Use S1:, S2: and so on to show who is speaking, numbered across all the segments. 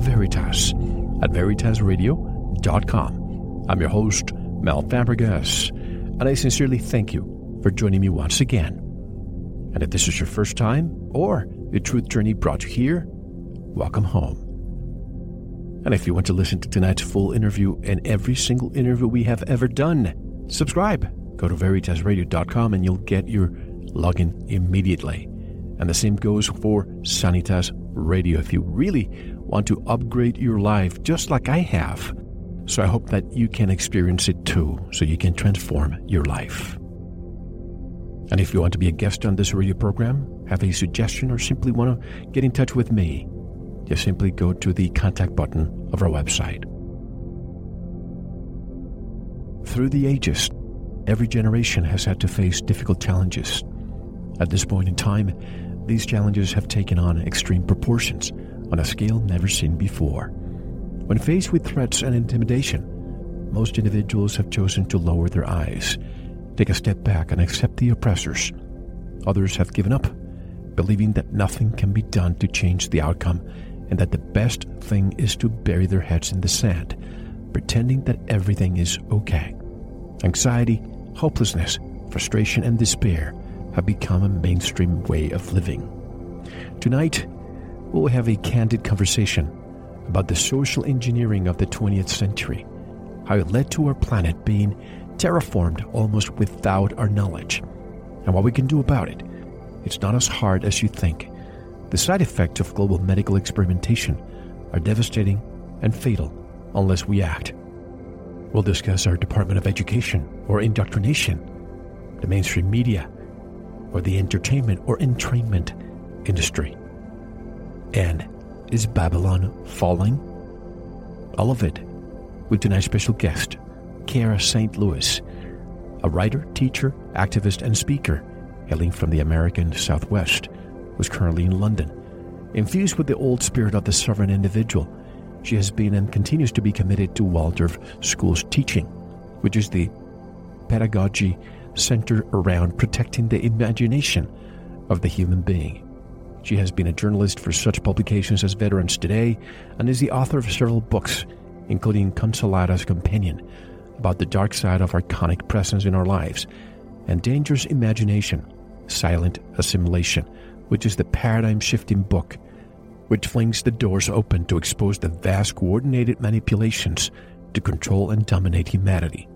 S1: Veritas at veritasradio.com. I'm your host, Mel Fabregas, and I sincerely thank you for joining me once again. And if this is your first time, or the truth journey brought you here, welcome home. And if you want to listen to tonight's full interview and every single interview we have ever done, subscribe. Go to veritasradio.com and you'll get your login immediately. And the same goes for Sanitas Radio if you really want to upgrade your life just like I have. So I hope that you can experience it too, so you can transform your life. And if you want to be a guest on this radio program, have a suggestion, or simply want to get in touch with me, just simply go to the contact button of our website. Through the ages, every generation has had to face difficult challenges. At this point in time, these challenges have taken on extreme proportions on a scale never seen before. When faced with threats and intimidation, most individuals have chosen to lower their eyes, take a step back, and accept the oppressors. Others have given up, believing that nothing can be done to change the outcome and that the best thing is to bury their heads in the sand, pretending that everything is okay. Anxiety, hopelessness, frustration, and despair have become a mainstream way of living. Tonight, we'll have a candid conversation about the social engineering of the 20th century, how it led to our planet being terraformed almost without our knowledge, and what we can do about it. It's not as hard as you think. The side effects of global medical experimentation are devastating and fatal unless we act. We'll discuss our Department of Education or indoctrination, the mainstream media, or the entertainment or entrainment industry. And is Babylon falling? All of it with tonight's special guest, Cara St. Louis, a writer, teacher, activist, and speaker hailing from the American Southwest, who's currently in London. Infused with the old spirit of the sovereign individual, she has been and continues to be committed to Waldorf School's teaching, which is the pedagogy centered around protecting the imagination of the human being. She has been a journalist for such publications as Veterans Today and is the author of several books, including Consolada's Companion, about the dark side of archonic presence in our lives, and Dangerous Imagination, Silent Assimilation, which is the paradigm shifting book which flings the doors open to expose the vast coordinated manipulations to control and dominate humanity.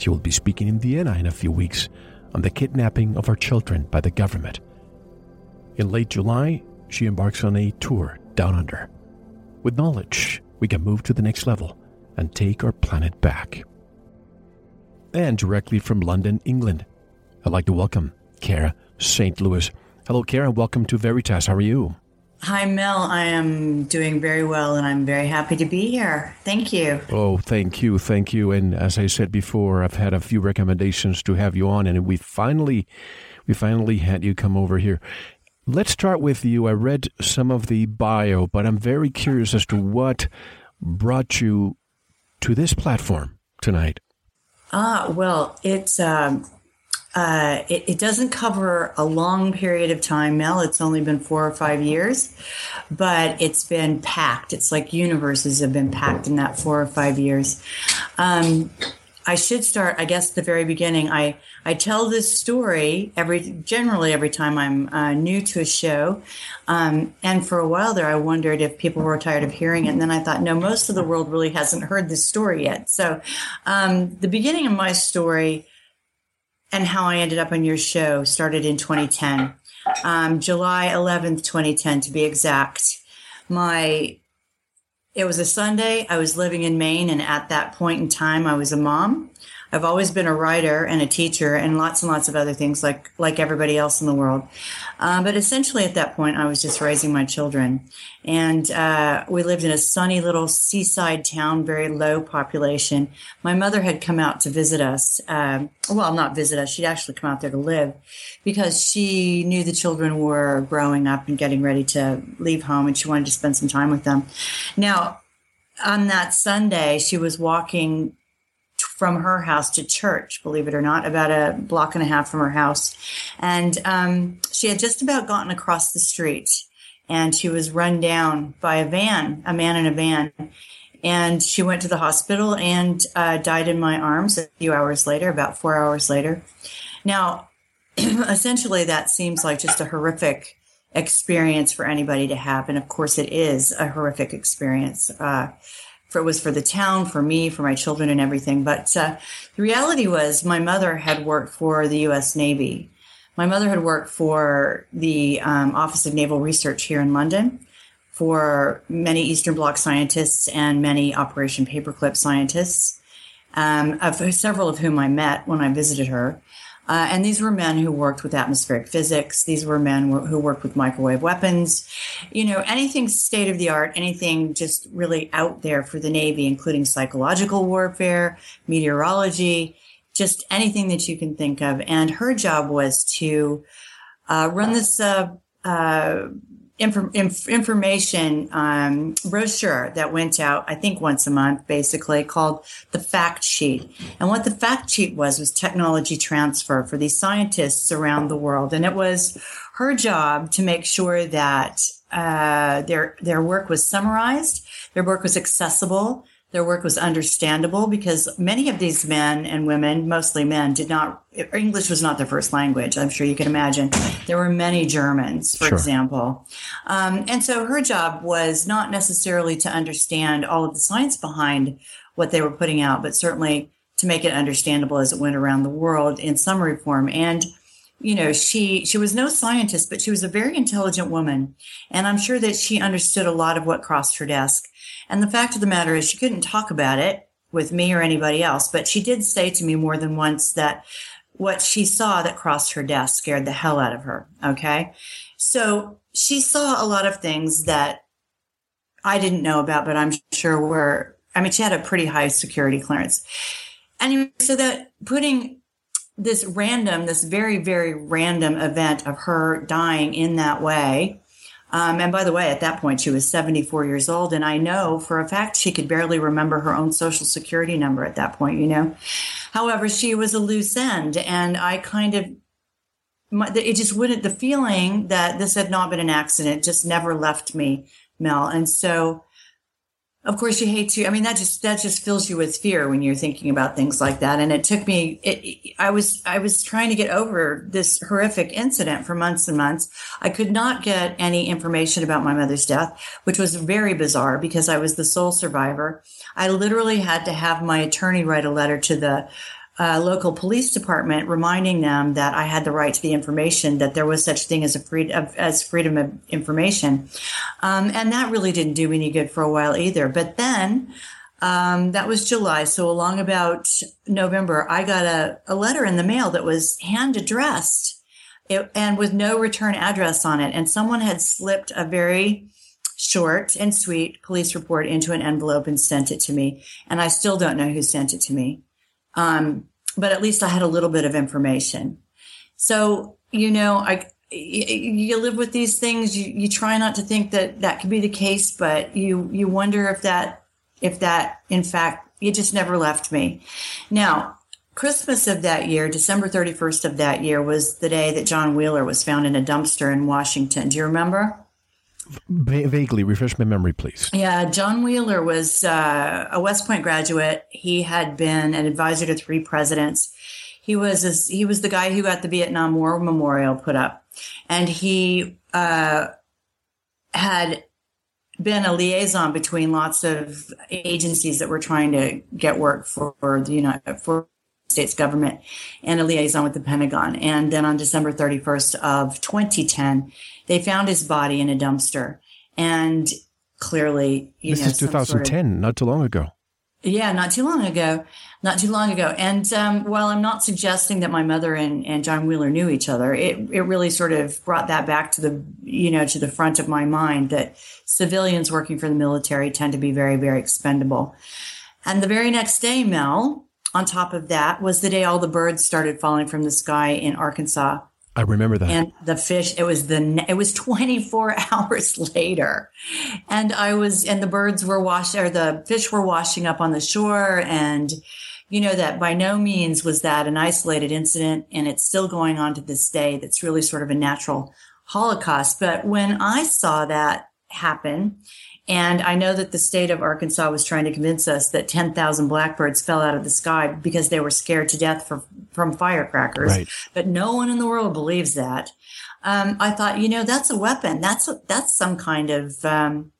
S1: She will be speaking in Vienna in a few weeks on the kidnapping of our children by the government. In late July, she embarks on a tour down under. With knowledge, we can move to the next level and take our planet back. And directly from London, England, I'd like to welcome Cara St. Louis. Hello, Cara. Welcome to Veritas. How are you?
S2: Hi, Mel. I am doing very well and I'm very happy to be here. Thank you.
S1: Oh, thank you. Thank you. And as I said before, I've had a few recommendations to have you on and we finally we finally had you come over here. Let's start with you. I read some of the bio, but I'm very curious as to what brought you to this platform tonight.
S2: Ah, well, it's um, uh, it, it, doesn't cover a long period of time, Mel. It's only been four or five years, but it's been packed. It's like universes have been packed in that four or five years. Um, I should start, I guess, the very beginning. I, I tell this story every generally every time I'm uh, new to a show, um, and for a while there, I wondered if people were tired of hearing it. And then I thought, no, most of the world really hasn't heard this story yet. So, um, the beginning of my story and how I ended up on your show started in 2010, um, July 11th, 2010, to be exact. My it was a Sunday. I was living in Maine, and at that point in time, I was a mom. I've always been a writer and a teacher, and lots and lots of other things, like like everybody else in the world. Um, but essentially, at that point, I was just raising my children, and uh, we lived in a sunny little seaside town, very low population. My mother had come out to visit us. Um, well, not visit us; she'd actually come out there to live, because she knew the children were growing up and getting ready to leave home, and she wanted to spend some time with them. Now, on that Sunday, she was walking from her house to church, believe it or not, about a block and a half from her house. And um, she had just about gotten across the street and she was run down by a van, a man in a van. And she went to the hospital and uh, died in my arms a few hours later, about four hours later. Now, essentially, that seems like just a horrific experience for anybody to have. And of course, it is a horrific experience. Uh, for, it was for the town, for me, for my children, and everything. But uh, the reality was, my mother had worked for the U.S. Navy. My mother had worked for the um, Office of Naval Research here in London, for many Eastern Bloc scientists and many Operation Paperclip scientists, um, of several of whom I met when I visited her. Uh, and these were men who worked with atmospheric physics. These were men who worked with microwave weapons. You know, anything state of the art, anything just really out there for the Navy, including psychological warfare, meteorology, just anything that you can think of. And her job was to uh, run this uh, inf- information um, brochure that went out, I think once a month, basically called the fact sheet. And what the fact sheet was was technology transfer for these scientists around the world, and it was her job to make sure that uh, their their work was summarized, their work was accessible, their work was understandable because many of these men and women, mostly men, did not, English was not their first language. I'm sure you can imagine. There were many Germans, for sure. example. Um, and so her job was not necessarily to understand all of the science behind what they were putting out, but certainly to make it understandable as it went around the world in summary form. And you know she she was no scientist but she was a very intelligent woman and i'm sure that she understood a lot of what crossed her desk and the fact of the matter is, she couldn't talk about it with me or anybody else, but she did say to me more than once that what she saw that crossed her desk scared the hell out of her. Okay. So she saw a lot of things that I didn't know about, but I'm sure were, I mean, she had a pretty high security clearance. Anyway, so that putting this random, this very, very random event of her dying in that way um, and by the way, at that point, she was 74 years old. And I know for a fact she could barely remember her own social security number at that point, you know. However, she was a loose end. And I kind of, it just wouldn't, the feeling that this had not been an accident just never left me, Mel. And so of course you hate to i mean that just that just fills you with fear when you're thinking about things like that. And it took me it, i was i was trying to get over this horrific incident for months and months. I could not get any information about my mother's death which was very bizarre because i was the sole survivor. I literally had to have my attorney write a letter to the uh, local police department, reminding them that I had the right to the information, that there was such thing as a free, as freedom of information, um, and that really didn't do any good for a while either. But then. Um, that was July. So along about November, I got a, a letter in the mail that was hand addressed and with no return address on it. And someone had slipped a very short and sweet police report into an envelope and sent it to me. And I still don't know who sent it to me. Um, but at least I had a little bit of information. So, you know, I, you live with these things. You, you try not to think that that could be the case, but you, you wonder if that, if that, in fact, it just never left me. Now, Christmas of that year, December 31st of that year, was the day that John Wheeler was found in a dumpster in Washington. Do you remember?
S1: Va- vaguely, refresh my memory, please.
S2: Yeah, John Wheeler was uh, a West Point graduate. He had been an advisor to three presidents. He was a, he was the guy who got the Vietnam War Memorial put up, and he uh, had been a liaison between lots of agencies that were trying to get work for the United for States government and a liaison with the Pentagon. And then on December 31st of 2010, they found his body in a dumpster. And clearly, you
S1: this
S2: know,
S1: is 2010,
S2: sort of,
S1: not too long ago.
S2: Yeah, not too long ago. Not too long ago. And um, while I'm not suggesting that my mother and, and John Wheeler knew each other, it, it really sort of brought that back to the, you know, to the front of my mind that civilians working for the military tend to be very, very expendable. And the very next day, Mel, on top of that, was the day all the birds started falling from the sky in Arkansas.
S1: I remember that.
S2: And the fish, it was the, it was 24 hours later. And I was, and the birds were washed, or the fish were washing up on the shore. And, you know, that by no means was that an isolated incident. And it's still going on to this day. That's really sort of a natural holocaust. But when I saw that happen, and I know that the state of Arkansas was trying to convince us that 10,000 blackbirds fell out of the sky because they were scared to death for, from firecrackers.
S1: Right.
S2: But no one in the world believes that. Um, I thought, you know, that's a weapon. That's a, that's some kind of um,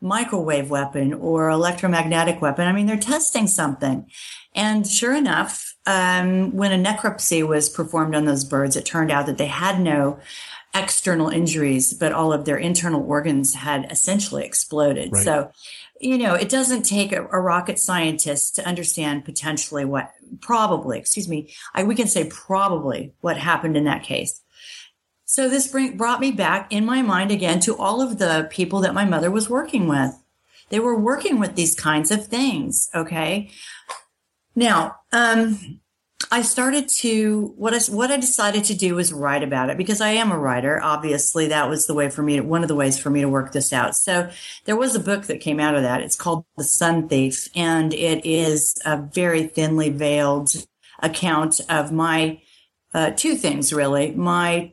S2: microwave weapon or electromagnetic weapon. I mean, they're testing something. And sure enough, um, when a necropsy was performed on those birds, it turned out that they had no external injuries, but all of their internal organs had essentially exploded.
S1: Right.
S2: So, you know, it doesn't take a, a, rocket scientist to understand potentially what, probably, excuse me, I, we can say probably what happened in that case. So this bring, brought me back in my mind again to all of the people that my mother was working with. They were working with these kinds of things. Okay. Now, um, I started to what I what I decided to do was write about it because I am a writer. Obviously, that was the way for me. To, one of the ways for me to work this out. So there was a book that came out of that. It's called The Sun Thief, and it is a very thinly veiled account of my uh, two things really. My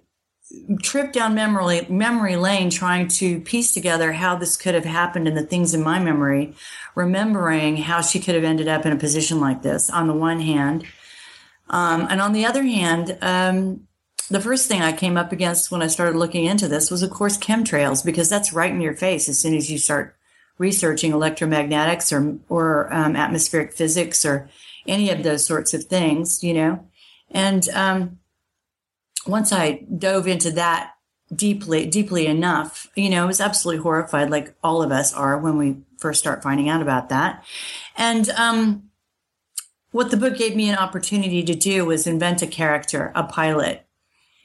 S2: trip down memory memory lane trying to piece together how this could have happened and the things in my memory remembering how she could have ended up in a position like this on the one hand um, and on the other hand, um, the first thing I came up against when I started looking into this was, of course, chemtrails, because that's right in your face as soon as you start researching electromagnetics or or um, atmospheric physics or any of those sorts of things, you know. And um, once I dove into that deeply, deeply enough, you know, I was absolutely horrified, like all of us are when we first start finding out about that. And um, what the book gave me an opportunity to do was invent a character, a pilot.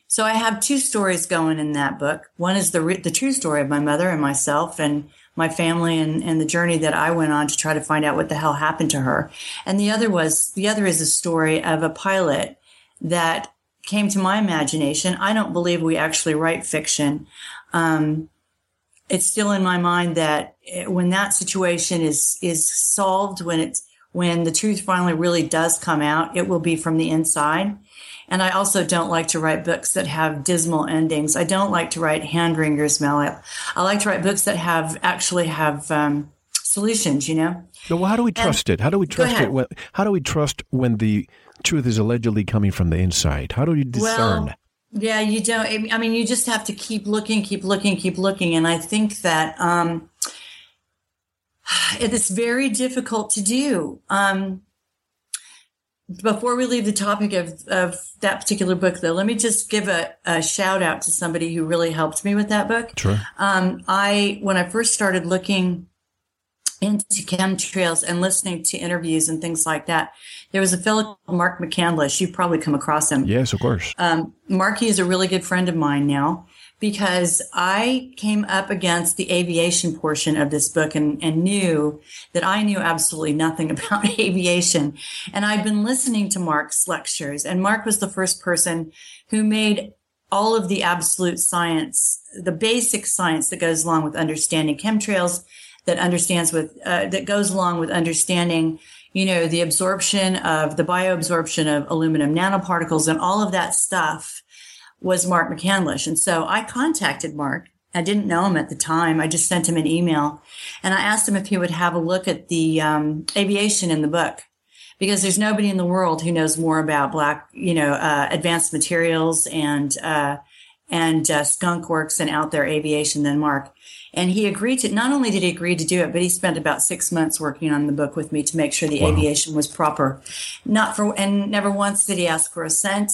S2: So I have two stories going in that book. One is the the true story of my mother and myself and my family and, and the journey that I went on to try to find out what the hell happened to her. And the other was the other is a story of a pilot that came to my imagination. I don't believe we actually write fiction. Um, it's still in my mind that when that situation is is solved, when it's when the truth finally really does come out, it will be from the inside. And I also don't like to write books that have dismal endings. I don't like to write hand wringers, Mel. I, I like to write books that have actually have um, solutions, you know?
S1: well, how do we trust and, it? How do we trust it? When, how do we trust when the truth is allegedly coming from the inside? How do you discern?
S2: Well, yeah, you don't. I mean, you just have to keep looking, keep looking, keep looking. And I think that um, it's very difficult to do. Um, before we leave the topic of, of that particular book, though, let me just give a, a shout out to somebody who really helped me with that book.
S1: Sure.
S2: Um, I, when I first started looking into chemtrails and listening to interviews and things like that, there was a fellow Mark McCandlish. You've probably come across him.
S1: Yes, of course.
S2: Um, Marky is a really good friend of mine now because I came up against the aviation portion of this book and, and knew that I knew absolutely nothing about aviation. And I'd been listening to Mark's lectures, and Mark was the first person who made all of the absolute science, the basic science that goes along with understanding chemtrails, that understands with uh, that goes along with understanding you know the absorption of the bioabsorption of aluminum nanoparticles and all of that stuff was Mark McCandlish. And so I contacted Mark I didn't know him at the time. I just sent him an email and I asked him if he would have a look at the um, aviation in the book because there's nobody in the world who knows more about black, you know, uh, advanced materials and, uh, and uh, skunk works and out there aviation than Mark. And he agreed to, not only did he agree to do it, but he spent about six months working on the book with me to make sure the wow. aviation was proper. Not for, and never once did he ask for a cent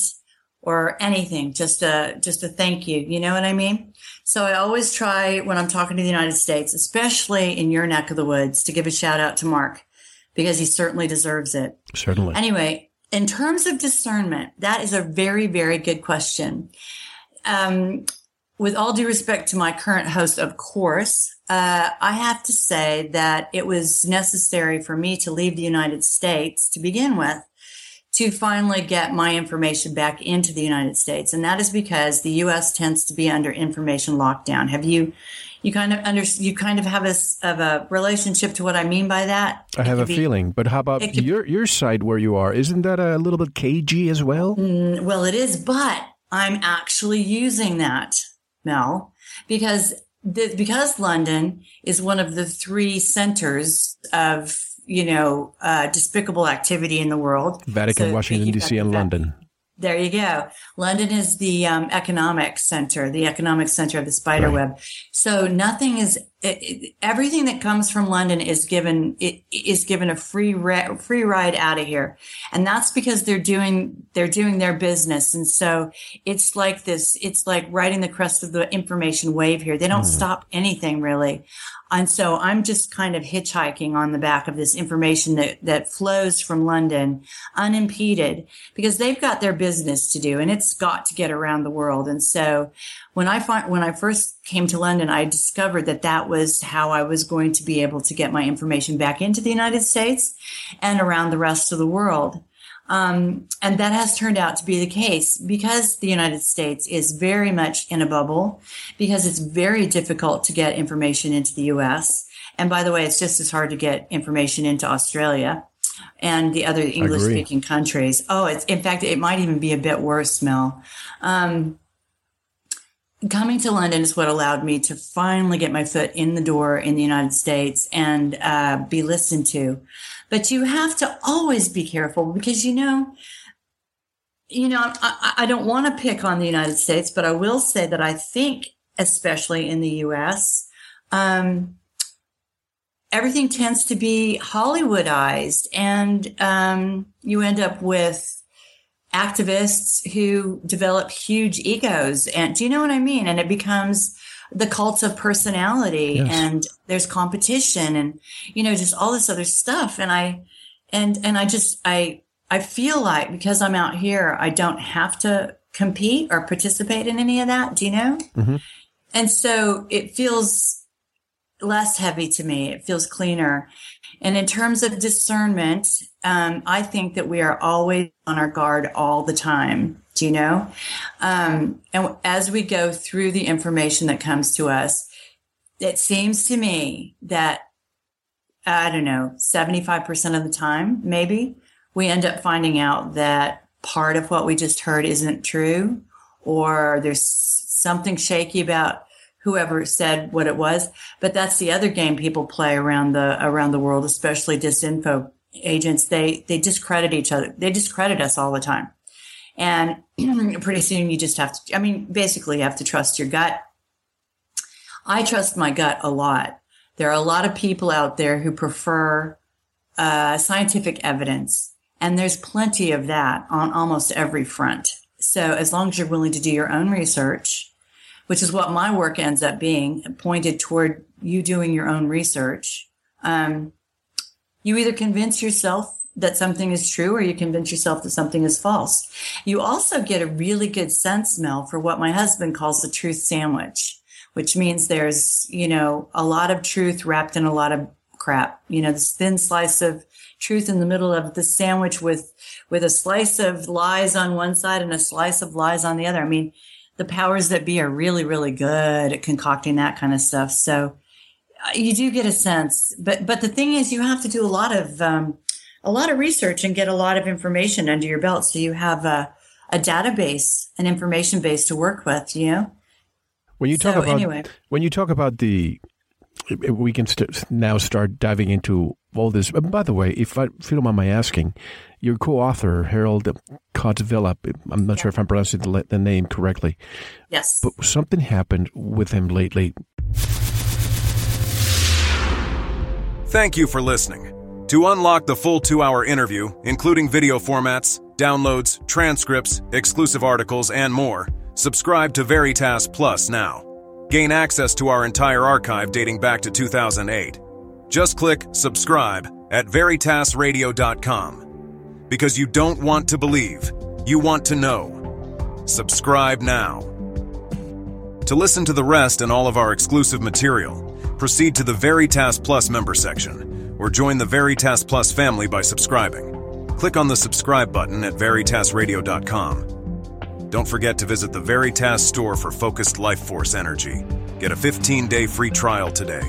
S2: or anything, just a, just a thank you. You know what I mean? So I always try when I'm talking to the United States, especially in your neck of the woods, to give a shout out to Mark because he certainly deserves it.
S1: Certainly.
S2: Anyway, in terms of discernment, that is a very, very good question. Um, with all due respect to my current host, of course, uh, I have to say that it was necessary for me to leave the United States to begin with to finally get my information back into the United States. And that is because the US tends to be under information lockdown. Have you, you kind of under, you kind of have a, of a relationship to what I mean by that?
S1: I have a be, feeling, but how about could, your, your side where you are? Isn't that a little bit cagey as well?
S2: Mm, well, it is, but I'm actually using that, Mel, because the, because London is one of the three centers of you know, uh, despicable activity in the world.
S1: Vatican, so Washington, D.C., and London.
S2: There you go. London is the um, economic center, the economic center of the spider right. web. So nothing is it, it, everything that comes from London is given it is given a free re- free ride out of here, and that's because they're doing they're doing their business, and so it's like this. It's like riding the crest of the information wave here. They don't mm. stop anything really. And so I'm just kind of hitchhiking on the back of this information that, that flows from London unimpeded because they've got their business to do and it's got to get around the world. And so when I find, when I first came to London, I discovered that that was how I was going to be able to get my information back into the United States and around the rest of the world. Um, and that has turned out to be the case because the United States is very much in a bubble, because it's very difficult to get information into the US. And by the way, it's just as hard to get information into Australia and the other English speaking countries. Oh, it's, in fact, it might even be a bit worse, Mel. Um, coming to London is what allowed me to finally get my foot in the door in the United States and uh, be listened to. But you have to always be careful because, you know, you know, I, I don't want to pick on the United States, but I will say that I think, especially in the U.S., um, everything tends to be Hollywoodized, and um, you end up with activists who develop huge egos. And do you know what I mean? And it becomes the cult of personality yes. and there's competition and you know just all this other stuff and i and and i just i i feel like because i'm out here i don't have to compete or participate in any of that do you know mm-hmm. and so it feels less heavy to me. It feels cleaner. And in terms of discernment um, i think that we are always on our guard all the time. Do you know? Um, and as we go through the information that comes to us, it seems to me that, I don't know, 75% of the time, maybe, we end up finding out that part of what we just heard isn't true, or there's something shaky about whoever said what it was. But that's the other game people play around the around the world, especially disinfo agents. They they discredit each other. They discredit us all the time. And pretty soon you just have to, I mean, basically you have to trust your gut. I trust my gut a lot. There are a lot of people out there who prefer uh, scientific evidence, and there's plenty of that on almost every front. So as long as you're willing to do your own research, which is what my work ends up being pointed toward you doing your own research, um, you either convince yourself that something is true or you convince yourself that something is false. You also get a really good sense, Mel, for what my husband calls the truth sandwich, which means there's, you know, a lot of truth wrapped in a lot of crap. You know, this thin slice of truth in the middle of the sandwich with, with a slice of lies on one side and a slice of lies on the other. I mean, the powers that be are really, really good at concocting that kind of stuff. So uh, you do get a sense, but, but the thing is you have to do a lot of, um, a lot of research and get a lot of information under your belt. So you have a, a database, an information base to work with, you know?
S1: When you talk
S2: So,
S1: about
S2: anyway.
S1: when you talk about the, we can st- now start diving into all this. And by the way, if, I, if you don't mind my asking, your co-author Harold Cotvilla, I'm not sure if I'm pronouncing the, the name correctly,
S2: Yes.
S1: but something happened with him lately.
S3: Thank you for listening. To unlock the full two hour interview, including video formats, downloads, transcripts, exclusive articles, and more, subscribe to Veritas Plus now. Gain access to our entire archive dating back to 2008. Just click subscribe at veritasradio.com. Because you don't want to believe, you want to know. Subscribe now. To listen to the rest and all of our exclusive material, proceed to the Veritas Plus member section or join the Veritas Plus family by subscribing. Click on the subscribe button at veritasradio.com. Don't forget to visit the Veritas store for focused life force energy. Get a 15 day free trial today